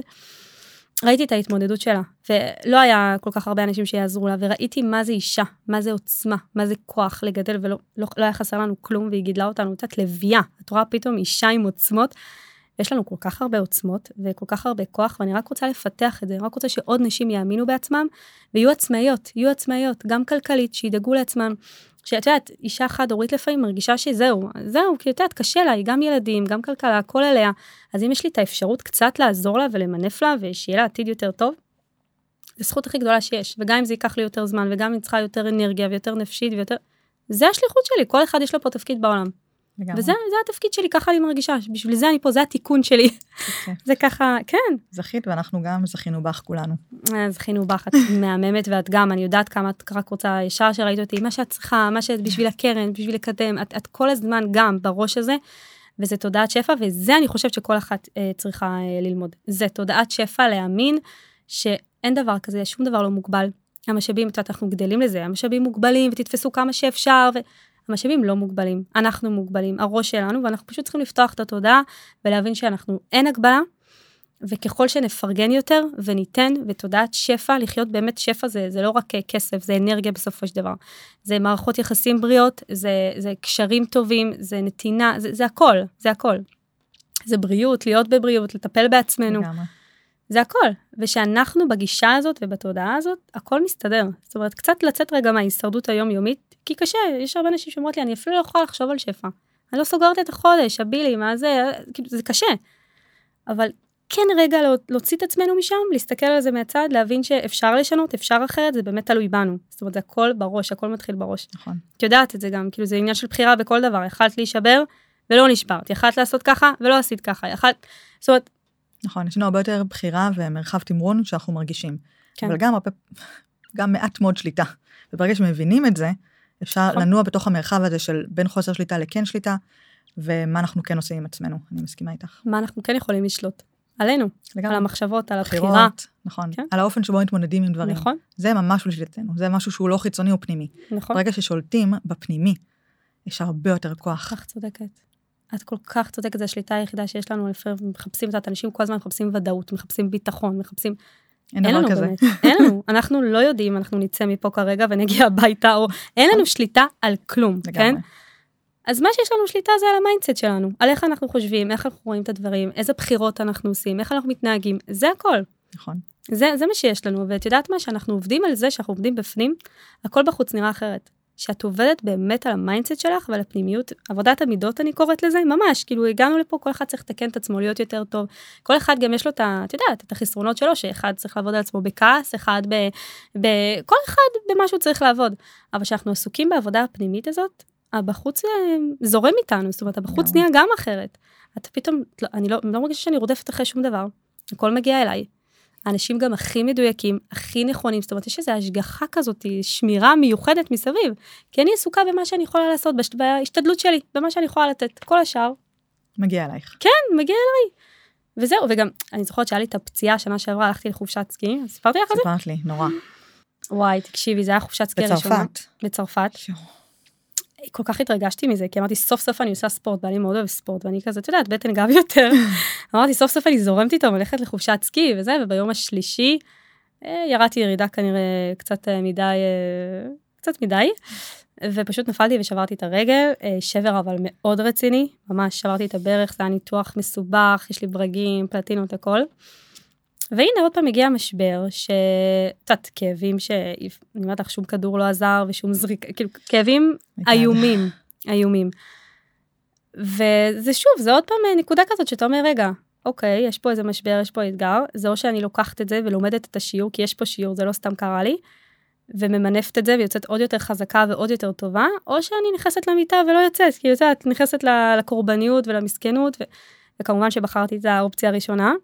Speaker 1: ראיתי את ההתמודדות שלה, ולא היה כל כך הרבה אנשים שיעזרו לה, וראיתי מה זה אישה, מה זה עוצמה, מה זה כוח לגדל, ולא לא, לא היה חסר לנו כלום, והיא גידלה אותנו, יודעת, לביאה. את רואה פתאום אישה עם עוצמות, יש לנו כל כך הרבה עוצמות, וכל כך הרבה כוח, ואני רק רוצה לפתח את זה, אני רק רוצה שעוד נשים יאמינו בעצמם, ויהיו עצמאיות, יהיו עצמאיות, גם כלכלית, שידאגו לעצמם. שאת יודעת, אישה חד הורית לפעמים מרגישה שזהו, זהו, כי את יודעת, קשה לה, היא גם ילדים, גם כלכלה, הכל עליה. אז אם יש לי את האפשרות קצת לעזור לה ולמנף לה, ושיהיה לה עתיד יותר טוב, זו הזכות הכי גדולה שיש. וגם אם זה ייקח לי יותר זמן, וגם אם אני צריכה יותר אנרגיה ויותר נפשית ויותר... זה השליחות שלי, כל אחד יש לו פה תפקיד בעולם.
Speaker 2: לגמרי.
Speaker 1: וזה זה התפקיד שלי, ככה אני מרגישה, בשביל זה אני פה, זה התיקון שלי.
Speaker 2: כיף.
Speaker 1: זה ככה, כן.
Speaker 2: זכית ואנחנו גם זכינו בך כולנו.
Speaker 1: אז זכינו בך, את מהממת ואת גם, אני יודעת כמה את רק רוצה, ישר שראית אותי, מה שאת צריכה, מה שאת בשביל הקרן, בשביל לקדם, את, את כל הזמן גם בראש הזה, וזה תודעת שפע, וזה אני חושבת שכל אחת אה, צריכה אה, ללמוד. זה תודעת שפע, להאמין שאין דבר כזה, שום דבר לא מוגבל. המשאבים, את יודעת, אנחנו גדלים לזה, המשאבים מוגבלים, ותתפסו כמה שאפשר, ו... המשאבים לא מוגבלים, אנחנו מוגבלים, הראש שלנו, ואנחנו פשוט צריכים לפתוח את התודעה ולהבין שאנחנו, אין הגבלה, וככל שנפרגן יותר וניתן ותודעת שפע, לחיות באמת שפע זה, זה לא רק אה, כסף, זה אנרגיה בסופו של דבר. זה מערכות יחסים בריאות, זה, זה קשרים טובים, זה נתינה, זה, זה הכל, זה הכל. זה בריאות, להיות בבריאות, לטפל בעצמנו,
Speaker 2: לגמרי.
Speaker 1: זה הכל. ושאנחנו בגישה הזאת ובתודעה הזאת, הכל מסתדר. זאת אומרת, קצת לצאת רגע מההישרדות היומיומית, כי קשה, יש הרבה נשים שאומרות לי, אני אפילו לא יכולה לחשוב על שפע. אני לא סוגרת את החודש, הבילי, מה זה, כאילו, זה קשה. אבל כן רגע לה- להוציא את עצמנו משם, להסתכל על זה מהצד, להבין שאפשר לשנות, אפשר אחרת, זה באמת תלוי בנו. זאת אומרת, זה הכל בראש, הכל מתחיל בראש.
Speaker 2: נכון.
Speaker 1: את יודעת את זה גם, כאילו זה עניין של בחירה בכל דבר, יכלת להישבר ולא נשברת, יכלת לעשות ככה ולא עשית ככה, יכלת, זאת אומרת,
Speaker 2: נכון, יש לנו הרבה יותר בחירה ומרחב תמרון שאנחנו מרגישים.
Speaker 1: כן.
Speaker 2: אבל גם הרבה, גם מעט מאוד שליטה. וברגע שמבינים את זה, אפשר
Speaker 1: נכון.
Speaker 2: לנוע בתוך המרחב הזה של בין חוסר שליטה לכן שליטה, ומה אנחנו כן עושים עם עצמנו. אני מסכימה איתך.
Speaker 1: מה אנחנו כן יכולים לשלוט? עלינו, על
Speaker 2: לגמרי.
Speaker 1: המחשבות, על הבחירה,
Speaker 2: בחירות, נכון.
Speaker 1: כן.
Speaker 2: על האופן שבו מתמודדים עם דברים.
Speaker 1: נכון,
Speaker 2: זה ממש בשליטתנו, זה משהו שהוא לא חיצוני, הוא פנימי.
Speaker 1: נכון,
Speaker 2: ברגע ששולטים בפנימי, יש הרבה יותר כוח.
Speaker 1: כך צודקת. את כל כך צודקת, זו השליטה היחידה שיש לנו, לפעמים מחפשים את האנשים כל הזמן מחפשים ודאות, מחפשים ביטחון, מחפשים,
Speaker 2: אין
Speaker 1: אין
Speaker 2: דבר
Speaker 1: לנו
Speaker 2: כזה.
Speaker 1: באמת, אין לנו, אנחנו לא יודעים, אנחנו נצא מפה כרגע ונגיע הביתה, או אין לנו שליטה על כלום, כן?
Speaker 2: לגמרי.
Speaker 1: אז מה שיש לנו שליטה זה על ה mindset שלנו, על איך אנחנו חושבים, איך אנחנו רואים את הדברים, איזה בחירות אנחנו עושים, איך אנחנו מתנהגים, זה הכל.
Speaker 2: נכון.
Speaker 1: זה, זה מה שיש לנו, ואת יודעת מה? שאנחנו עובדים על זה, שאנחנו עובדים בפנים, הכל בחוץ נראה אחרת. שאת עובדת באמת על ה mindset שלך ועל הפנימיות, עבודת המידות אני קוראת לזה, ממש, כאילו הגענו לפה, כל אחד צריך לתקן את עצמו, להיות יותר טוב. כל אחד גם יש לו את ה... את יודעת, את החסרונות שלו, שאחד צריך לעבוד על עצמו בכעס, אחד ב... ב... כל אחד במה שהוא צריך לעבוד. אבל כשאנחנו עסוקים בעבודה הפנימית הזאת, הבחוץ אה, זורם איתנו, זאת אומרת, הבחוץ
Speaker 2: לגמרי.
Speaker 1: נהיה גם אחרת. אתה פתאום, לא- אני לא, לא מרגישה שאני רודפת אחרי שום דבר, הכל מגיע אליי. האנשים גם הכי מדויקים, הכי נכונים, זאת אומרת, יש איזו השגחה כזאת, שמירה מיוחדת מסביב, כי אני עסוקה במה שאני יכולה לעשות, בש- בהשתדלות שלי, במה שאני יכולה לתת. כל השאר,
Speaker 2: מגיע אלייך.
Speaker 1: כן, מגיע אליי. וזהו, וגם, אני זוכרת שהיה לי את הפציעה שנה שעברה, הלכתי לחופשת סקי, סיפרתי לך על זה?
Speaker 2: סיפרת לי, נורא.
Speaker 1: וואי, תקשיבי, זה היה חופשת סקי ראשונה.
Speaker 2: בצרפת.
Speaker 1: בצרפת. כל כך התרגשתי מזה, כי אמרתי, סוף סוף אני עושה ספורט, ואני מאוד אוהב ספורט, ואני כזה, את יודעת, בטן גב יותר. אמרתי, סוף סוף אני זורמת איתו, הולכת לחופשת סקי וזה, וביום השלישי אה, ירדתי ירידה כנראה קצת אה, מדי, אה, קצת מדי, ופשוט נפלתי ושברתי את הרגל, שבר אבל מאוד רציני, ממש שברתי את הברך, זה היה ניתוח מסובך, יש לי ברגים, פלטינות, הכל. והנה עוד פעם הגיע המשבר, שאת כאבים ש... אני אומרת לך, שום כדור לא עזר ושום זריקה, כאילו, כאבים איומים, איומים. וזה שוב, זה עוד פעם אה, נקודה כזאת שאתה אומר, רגע, אוקיי, יש פה איזה משבר, יש פה אתגר, זה או שאני לוקחת את זה ולומדת את השיעור, כי יש פה שיעור, זה לא סתם קרה לי, וממנפת את זה ויוצאת עוד יותר חזקה ועוד יותר טובה, או שאני נכנסת למיטה ולא יוצאת, כי את נכנסת לקורבניות ולמסכנות, ו... וכמובן שבחרתי את האופציה הראשונה.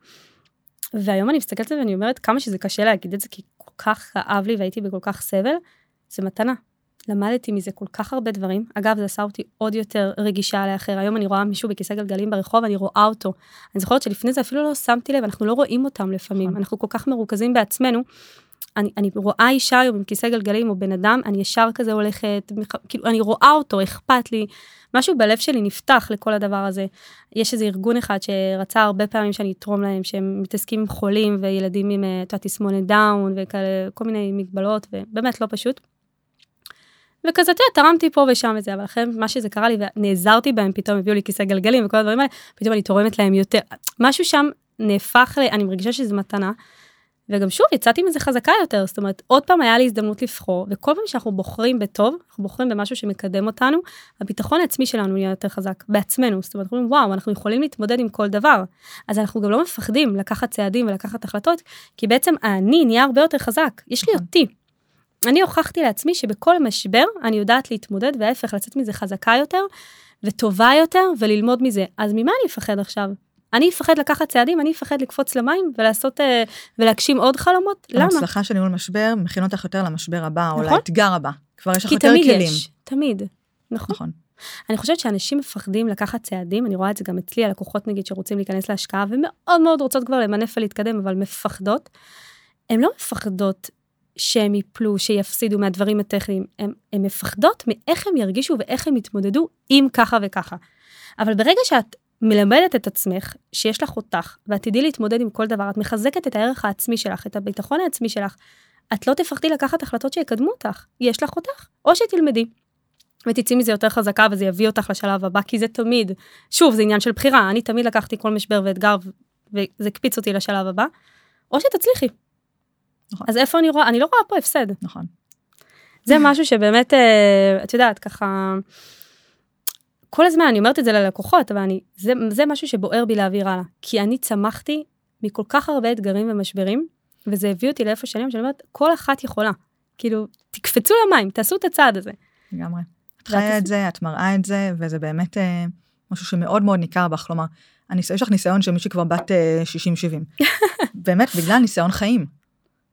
Speaker 1: והיום אני מסתכלת על זה ואני אומרת כמה שזה קשה להגיד את זה, כי כל כך כאב לי והייתי בכל כך סבל, זה מתנה. למדתי מזה כל כך הרבה דברים. אגב, זה עשה אותי עוד יותר רגישה לאחר. היום אני רואה מישהו בכיסא גלגלים ברחוב, אני רואה אותו. אני זוכרת שלפני זה אפילו לא שמתי לב, אנחנו לא רואים אותם לפעמים. נכון. אנחנו כל כך מרוכזים בעצמנו. אני, אני רואה אישה היום עם כיסא גלגלים או בן אדם, אני ישר כזה הולכת, כאילו, אני רואה אותו, אכפת לי. משהו בלב שלי נפתח לכל הדבר הזה. יש איזה ארגון אחד שרצה הרבה פעמים שאני אתרום להם, שהם מתעסקים עם חולים וילדים עם, אה, את תסמונת דאון וכאלה, כל מיני מגבלות, ובאמת לא פשוט. וכזה, תראה, תרמתי פה ושם וזה, אבל אחרי מה שזה קרה לי, ונעזרתי בהם, פתאום הביאו לי כיסא גלגלים וכל הדברים האלה, פתאום אני תורמת להם יותר. משהו שם נהפך, ל... אני מרגישה שזו מתנה. וגם שוב, יצאתי מזה חזקה יותר, זאת אומרת, עוד פעם היה לי הזדמנות לבחור, וכל פעם שאנחנו בוחרים בטוב, אנחנו בוחרים במשהו שמקדם אותנו, הביטחון העצמי שלנו יהיה יותר חזק, בעצמנו, זאת אומרת, אנחנו אומרים, וואו, אנחנו יכולים להתמודד עם כל דבר. אז אנחנו גם לא מפחדים לקחת צעדים ולקחת החלטות, כי בעצם אני נהיה הרבה יותר חזק, יש לי נכון. אותי. אני הוכחתי לעצמי שבכל משבר אני יודעת להתמודד, וההפך, לצאת מזה חזקה יותר, וטובה יותר, וללמוד מזה. אז ממה אני אפחד עכשיו? אני אפחד לקחת צעדים, אני אפחד לקפוץ למים ולעשות, אה, ולהגשים עוד חלומות, למה?
Speaker 2: ההצלחה של ניהול משבר מכין אותך יותר למשבר הבא, נכון? או לאתגר הבא. כבר יש לך יותר כלים. כי תמיד יש,
Speaker 1: תמיד. נכון. נכון. אני חושבת שאנשים מפחדים לקחת צעדים, אני רואה את זה גם אצלי, הלקוחות נגיד שרוצים להיכנס להשקעה ומאוד מאוד רוצות כבר למנף ולהתקדם, אבל מפחדות. הן לא מפחדות שהם יפלו, שיפסידו מהדברים הטכניים, הן מפחדות מאיך הם ירגישו ואיך הם יתמודדו עם ככה וככה. אבל ברגע שאת מלמדת את עצמך שיש לך אותך ואת תדעי להתמודד עם כל דבר, את מחזקת את הערך העצמי שלך, את הביטחון העצמי שלך, את לא תפחדי לקחת החלטות שיקדמו אותך, יש לך אותך, או שתלמדי. ותצאי מזה יותר חזקה וזה יביא אותך לשלב הבא, כי זה תמיד, שוב, זה עניין של בחירה, אני תמיד לקחתי כל משבר ואתגר וזה הקפיץ אותי לשלב הבא, או שתצליחי. נכון. אז איפה אני רואה, אני לא רואה פה הפסד.
Speaker 2: נכון.
Speaker 1: זה משהו שבאמת, אה, את יודעת, ככה, כל הזמן אני אומרת את זה ללקוחות, אבל אני, זה, זה משהו שבוער בי להעביר הלאה. כי אני צמחתי מכל כך הרבה אתגרים ומשברים, וזה הביא אותי לאיפה שאני, אומרת, כל אחת יכולה. כאילו, תקפצו למים, תעשו את הצעד הזה.
Speaker 2: לגמרי. את חיה את זה, את מראה את זה, וזה באמת אה, משהו שמאוד מאוד ניכר בך. כלומר, אני, יש לך ניסיון של מישהי כבר בת אה, 60-70. באמת, בגלל ניסיון חיים.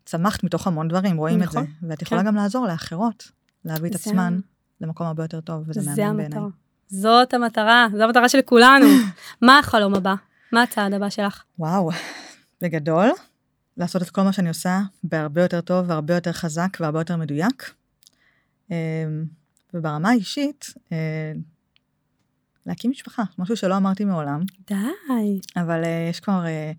Speaker 2: צמחת מתוך המון דברים, רואים נכון, את זה. ואת יכולה כן. גם לעזור לאחרות, להביא את עצמן למקום הרבה יותר טוב, וזה מהמם בעיניי.
Speaker 1: זאת המטרה, זו המטרה של כולנו. מה החלום הבא? מה הצעד הבא שלך?
Speaker 2: וואו, בגדול, לעשות את כל מה שאני עושה בהרבה יותר טוב והרבה יותר חזק והרבה יותר מדויק. אמ, וברמה האישית, אה, להקים משפחה, משהו שלא אמרתי מעולם.
Speaker 1: די.
Speaker 2: אבל אה, יש כבר, אה,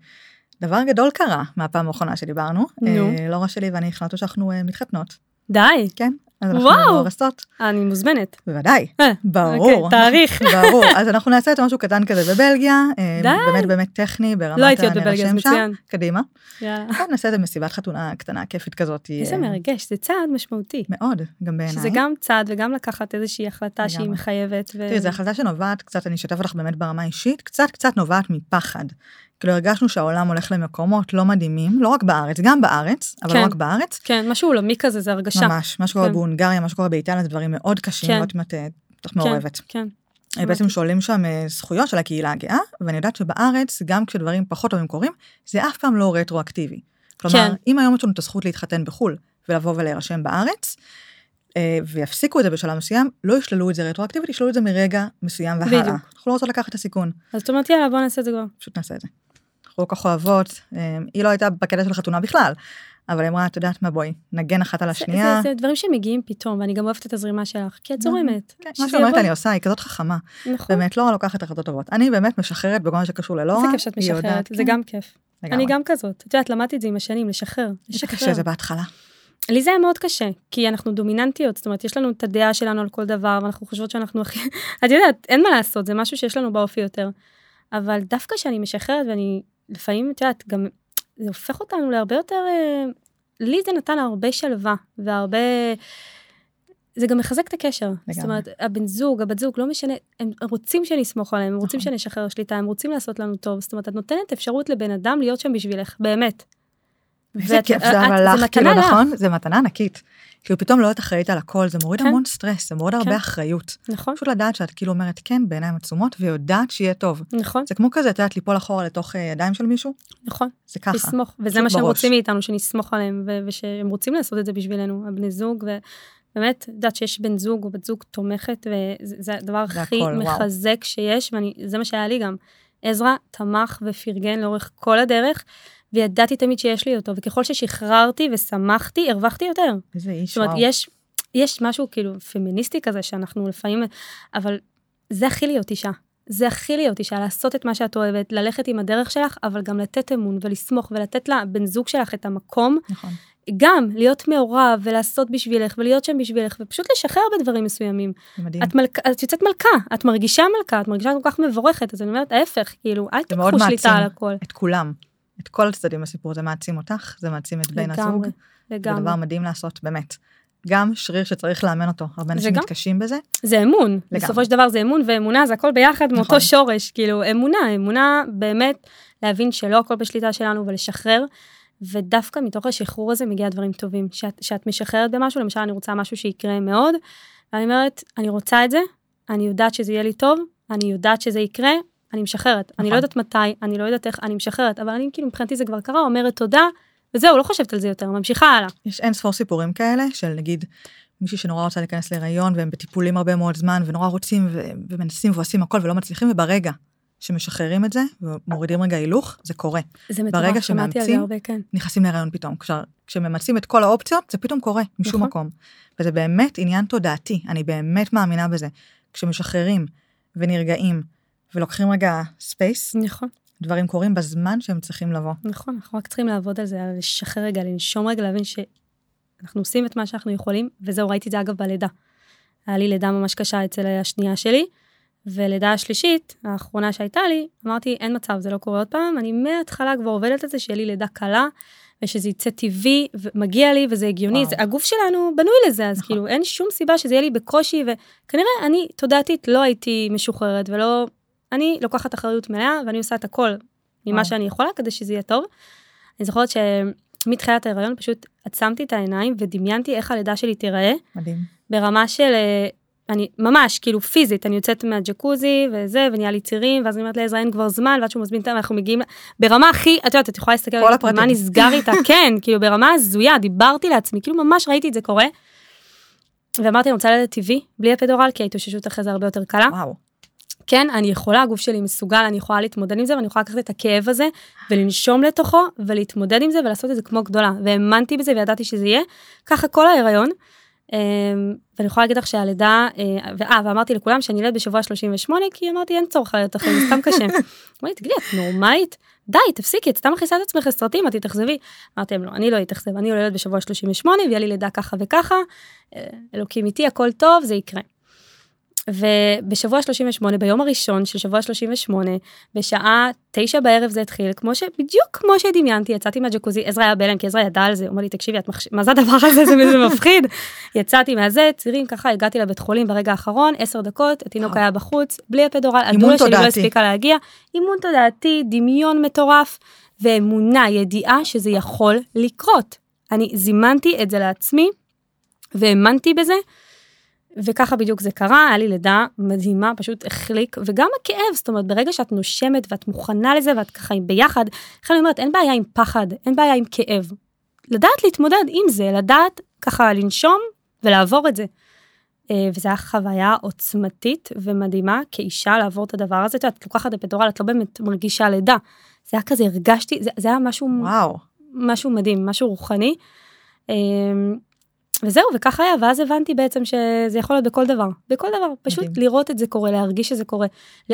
Speaker 2: דבר גדול קרה מהפעם האחרונה שדיברנו. נו. לא רע שלי ואני החלטנו שאנחנו מתחתנות.
Speaker 1: די.
Speaker 2: כן, אז אנחנו וואו, רסות.
Speaker 1: אני מוזמנת.
Speaker 2: בוודאי, אה, ברור.
Speaker 1: אוקיי, תאריך.
Speaker 2: ברור, אז אנחנו נעשה את משהו קטן כזה בבלגיה, אה, די. באמת באמת טכני, ברמת
Speaker 1: לא הייתי עוד בבלגיה, זה מצוין.
Speaker 2: קדימה. יאללה. נעשה איזה מסיבת חתונה קטנה, כיפית כזאת.
Speaker 1: איזה אה, מרגש, זה צעד משמעותי.
Speaker 2: מאוד, גם בעיניי.
Speaker 1: שזה גם צעד וגם לקחת איזושהי החלטה שהיא מחייבת.
Speaker 2: תראי, זו החלטה שנובעת קצת, אני אשתף אותך באמת ברמה אישית, קצת קצת נובעת מפחד. כאילו הרגשנו שהעולם הולך למקומות לא מדהימים, לא רק בארץ, גם בארץ, אבל לא כן, לא רק בארץ.
Speaker 1: כן, משהו עולמי כזה, זה הרגשה.
Speaker 2: ממש, מה שקורה כן. בהונגריה, מה שקורה באיטליה, זה דברים מאוד קשים, כן. מאוד בטח מעורבת.
Speaker 1: כן,
Speaker 2: כן. בעצם שואלים שם אה, זכויות של הקהילה הגאה, ואני יודעת שבארץ, גם כשדברים פחות טובים קורים, זה אף פעם לא רטרואקטיבי. כלומר, כן. אם היום יש לנו את הזכות להתחתן בחו"ל ולבוא ולהירשם בארץ, אה, ויפסיקו את זה בשלב מסוים, לא ישללו את זה רטרואקטיבית, ישללו את זה מרגע מסוים והלאה. בדיוק. אנחנו לא רוצות לקחת את הסיכון.
Speaker 1: אז זאת אומרת, יאללה, בוא נעשה את זה כבר.
Speaker 2: פשוט נעשה את זה. כל כך אוהבות, אה, היא לא הייתה בקטע של חתונה בכלל, אבל היא אמרה, את יודעת מה, בואי, נגן אחת על
Speaker 1: זה-
Speaker 2: השנייה.
Speaker 1: זה, זה דברים שמגיעים פתאום, ואני גם אוהבת את הזרימה שלך, כי את זורמת.
Speaker 2: כן, מה שאומרת
Speaker 1: יבוא-
Speaker 2: אני עושה, היא כזאת חכמה.
Speaker 1: נכון.
Speaker 2: באמת, לורה לוקחת החלטות טובות. אני באמת משחררת בכל מה שקשור ללורה.
Speaker 1: איזה כיף שאת משחררת,
Speaker 2: יודעת,
Speaker 1: זה
Speaker 2: כן,
Speaker 1: גם כיף.
Speaker 2: לגמרי.
Speaker 1: אני גם כזאת. את יודעת, למדתי את זה עם השנים, לשחרר.
Speaker 2: זה. קשה, זה בהתחלה.
Speaker 1: לי זה היה מאוד קשה, כי אנחנו דומיננטיות, זאת אומרת, יש לנו את הדעה שלנו על כל דבר, ואנחנו חושבות שאנחנו הכי... את יודעת, אין מה לעשות, זה משהו שיש לנו באופי יותר. אבל דווקא כשאני משחררת, ואני לפעמים, את יודעת, גם זה הופך אותנו להרבה יותר... אה, לי זה נתן הרבה שלווה, והרבה... זה גם מחזק את הקשר. זאת
Speaker 2: לגמרי.
Speaker 1: אומרת, הבן זוג, הבת זוג, לא משנה, הם רוצים שנסמוך עליהם, הם רוצים
Speaker 2: נכון.
Speaker 1: שנשחרר שליטה, הם רוצים לעשות לנו טוב. זאת אומרת, את נותנת אפשרות לבן אדם להיות שם בשבילך, באמת.
Speaker 2: איזה כיף זה אבל
Speaker 1: זה
Speaker 2: לך, כאילו. נכון? זה מתנה ענקית. כאילו פתאום לא להיות אחראית על הכל, זה מוריד
Speaker 1: כן.
Speaker 2: המון סטרס, זה מוריד הרבה
Speaker 1: כן.
Speaker 2: אחריות.
Speaker 1: נכון,
Speaker 2: פשוט לדעת שאת כאילו אומרת כן בעיניים עצומות, ויודעת שיהיה טוב.
Speaker 1: נכון,
Speaker 2: זה כמו כזה, את יודעת, ליפול אחורה לתוך אה, ידיים של מישהו,
Speaker 1: נכון.
Speaker 2: זה ככה.
Speaker 1: לסמוך, וזה מה שהם
Speaker 2: בראש.
Speaker 1: רוצים מאיתנו, שנסמוך עליהם, ו- ושהם רוצים לעשות את זה בשבילנו, הבני זוג, ובאמת, את יודעת שיש בן זוג או בת זוג תומכת, וזה זה הדבר
Speaker 2: זה
Speaker 1: הכי
Speaker 2: הכל, וואו.
Speaker 1: מחזק שיש, וזה מה שהיה לי גם. עזרא תמך ופרגן לאורך כל הדרך, וידעתי תמיד שיש לי אותו, וככל ששחררתי ושמחתי, הרווחתי יותר.
Speaker 2: איזה איש,
Speaker 1: זאת אומרת,
Speaker 2: וואו.
Speaker 1: יש, יש משהו כאילו פמיניסטי כזה שאנחנו לפעמים, אבל זה הכי להיות אישה. זה הכי להיות אישה, לעשות את מה שאת אוהבת, ללכת עם הדרך שלך, אבל גם לתת אמון ולסמוך ולתת לבן זוג שלך את המקום,
Speaker 2: נכון.
Speaker 1: גם להיות מעורב ולעשות בשבילך ולהיות שם בשבילך, ופשוט לשחרר בדברים מסוימים.
Speaker 2: מדהים.
Speaker 1: את, מלכה, את יוצאת מלכה, את מרגישה מלכה, את מרגישה כל כך מבורכת, אז אני אומרת, ההפך, כאילו, אל תיקחו שליטה על הכל.
Speaker 2: את כולם. את כל הצדדים בסיפור, זה מעצים אותך, זה מעצים את בן הזוג.
Speaker 1: לגמרי,
Speaker 2: זה. דבר מדהים לעשות, באמת. גם שריר שצריך לאמן אותו, הרבה אנשים
Speaker 1: גם-
Speaker 2: מתקשים בזה.
Speaker 1: זה אמון,
Speaker 2: לגמרי.
Speaker 1: בסופו של דבר זה אמון ואמונה, זה הכל ביחד
Speaker 2: נכון.
Speaker 1: מאותו שורש, כאילו אמונה, אמונה באמת להבין שלא הכל בשליטה שלנו ולשחרר, ודווקא מתוך השחרור הזה מגיע דברים טובים, שאת, שאת משחררת במשהו, למשל אני רוצה משהו שיקרה מאוד, ואני אומרת, אני רוצה את זה, אני יודעת שזה יהיה לי טוב, אני יודעת שזה יקרה, אני משחררת, אני לא
Speaker 2: נכון.
Speaker 1: יודעת מתי, אני לא יודעת איך, אני משחררת, אבל אני כאילו מבחינתי זה כבר קרה, אומרת תודה, וזהו, לא חושבת על זה יותר, ממשיכה הלאה.
Speaker 2: יש אין ספור סיפורים כאלה, של נגיד מישהי שנורא רוצה להיכנס להיריון, והם בטיפולים הרבה מאוד זמן, ונורא רוצים, ו- ומנסים ועושים הכל ולא מצליחים, וברגע שמשחררים את זה, ומורידים רגע הילוך, זה קורה.
Speaker 1: זה
Speaker 2: ברגע
Speaker 1: מטורף, שמעתי על זה
Speaker 2: שמאמצים,
Speaker 1: הרבה, כן.
Speaker 2: נכנסים להיריון פתאום. כשר, כשממצים את כל האופציות, זה פתאום קורה, משום
Speaker 1: נכון.
Speaker 2: מקום. וזה באמת עניין תודעתי, אני באמת מאמינה בזה. כשמשחררים ונרגעים, ולוקחים רגע space,
Speaker 1: נכון.
Speaker 2: דברים קורים בזמן שהם צריכים לבוא.
Speaker 1: נכון, אנחנו רק צריכים לעבוד על זה, לשחרר רגע, לנשום רגע, להבין שאנחנו עושים את מה שאנחנו יכולים, וזהו, ראיתי את זה אגב בלידה. היה לי לידה ממש קשה אצל השנייה שלי, ולידה השלישית, האחרונה שהייתה לי, אמרתי, אין מצב, זה לא קורה עוד פעם, אני מההתחלה כבר עובדת על זה, שיהיה לי לידה קלה, ושזה יצא טבעי, ומגיע לי, וזה הגיוני,
Speaker 2: וואו.
Speaker 1: זה, הגוף שלנו בנוי לזה, אז
Speaker 2: נכון.
Speaker 1: כאילו, אין שום סיבה שזה יהיה לי בקושי, וכנראה אני, תודעתית, לא הייתי משוחררת, ולא, אני לוקחת אחריות מלאה, ואני עושה את הכל ממה. שאני יכולה, כדי שזה יהיה טוב. אני זוכרת שמתחילת ההיריון פשוט עצמתי את העיניים ודמיינתי איך הלידה שלי תיראה,
Speaker 2: מדהים.
Speaker 1: ברמה של, אה, אני ממש, כאילו פיזית, אני יוצאת מהג'קוזי וזה, ונהיה לי צירים, ואז אני אומרת לעזרא אין כבר זמן, ועד שהוא מזמין אותם, אנחנו מגיעים, ברמה הכי, את יודעת, את יכולה להסתכל,
Speaker 2: כל
Speaker 1: על. מה נסגר איתה, כן, כאילו ברמה הזויה, דיברתי לעצמי, כאילו ממש ראיתי את זה קורה. ואמרתי, אני רוצה ללדת טבעי, בלי אפדורל, כי ההתאוששות אחרי זה הרבה יותר קלה.
Speaker 2: וואו.
Speaker 1: כן, אני יכולה, הגוף שלי מסוגל, אני יכולה להתמודד עם זה, ואני יכולה לקחת את הכאב הזה, ולנשום לתוכו, ולהתמודד עם זה, ולעשות את זה כמו גדולה. והאמנתי בזה, וידעתי שזה יהיה. ככה כל ההיריון. אמ, ואני יכולה להגיד לך שהלידה, אה, ואמרתי לכולם שאני אלד בשבוע 38, כי אמרתי, אין צורך ללדת אחרי זה, סתם קשה. אמרו לי, תגידי, את נורמלית? די, תפסיקי, את סתם מכניסה את עצמך לסרטים, את תתאכזבי. אמרתי להם, לא, אני לא אתאכזב, אני יולדת בשבוע 38, ויהיה לי לידה ככה וככה, אה, אלוקים איתי, הכל טוב, זה יקרה. ובשבוע 38, ביום הראשון של שבוע 38, בשעה תשע בערב זה התחיל, כמו ש... בדיוק כמו שדמיינתי, יצאתי מהג'קוזי, עזרא היה בהלם, כי עזרא ידע על זה, הוא אומר לי, תקשיבי, מחש... מה זה הדבר הזה, זה, זה מפחיד. יצאתי מהזה, צירים ככה, הגעתי לבית חולים ברגע האחרון, עשר דקות, התינוק
Speaker 2: וואו.
Speaker 1: היה בחוץ, בלי
Speaker 2: אימון
Speaker 1: הדולה שלי לא. הספיקה להגיע, אימון תודעתי, דמיון מטורף, ואמונה, ידיעה שזה יכול לקרות. אני זימנתי את זה לעצמי, והאמנתי בזה, וככה בדיוק זה קרה, היה לי לידה מדהימה, פשוט החליק, וגם הכאב, זאת אומרת, ברגע שאת נושמת ואת מוכנה לזה ואת ככה ביחד, לכן אני אומרת, אין בעיה עם פחד, אין בעיה עם כאב. לדעת להתמודד עם זה, לדעת ככה לנשום ולעבור את זה. אה, וזו הייתה חוויה עוצמתית ומדהימה כאישה לעבור את הדבר הזה, את יודעת, את לוקחת אפדורל, את לא באמת מרגישה לידה. זה היה כזה, הרגשתי, זה, זה היה משהו
Speaker 2: וואו.
Speaker 1: משהו מדהים, משהו רוחני. וזהו, וכך היה, ואז הבנתי בעצם שזה יכול להיות בכל דבר, בכל דבר, פשוט מדהים. לראות את זה קורה, להרגיש שזה קורה.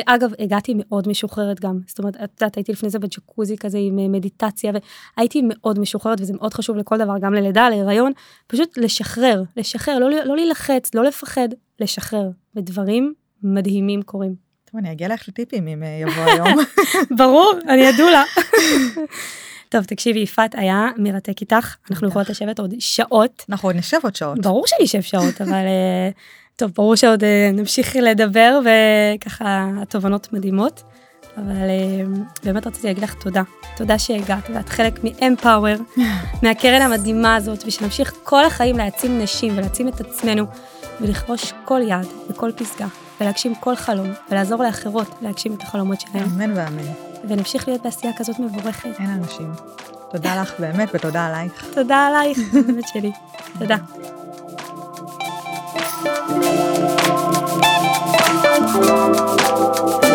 Speaker 1: אגב, הגעתי מאוד משוחררת גם, זאת אומרת, את יודעת, הייתי לפני זה בג'קוזי כזה עם אה, מדיטציה, והייתי מאוד משוחררת, וזה מאוד חשוב לכל דבר, גם ללידה, להיריון, פשוט לשחרר, לשחרר, לא, לא להילחץ, לא לפחד, לשחרר, ודברים מדהימים קורים.
Speaker 2: טוב, אני אגיע לך לטיפים אם אה, יבוא היום.
Speaker 1: ברור, אני אדולה. טוב, תקשיבי, יפעת, היה מרתק איתך, אנחנו יכולות לשבת עוד שעות.
Speaker 2: אנחנו עוד נשב עוד שעות.
Speaker 1: ברור שנשב שעות, אבל אה, טוב, ברור שעוד אה, נמשיך לדבר, וככה התובנות מדהימות. אבל אה, באמת רציתי להגיד לך תודה. תודה שהגעת, ואת חלק מ-Empower, מהקרן המדהימה הזאת, ושנמשיך כל החיים להעצים נשים ולהעצים את עצמנו, ולכבוש כל יעד וכל פסגה, ולהגשים כל חלום, ולעזור לאחרות להגשים את החלומות שלהם.
Speaker 2: אמן ואמן.
Speaker 1: ונמשיך להיות בעשייה כזאת מבורכת.
Speaker 2: אין אנשים. תודה לך באמת, ותודה עלייך.
Speaker 1: תודה עלייך, באמת שלי. תודה. thank you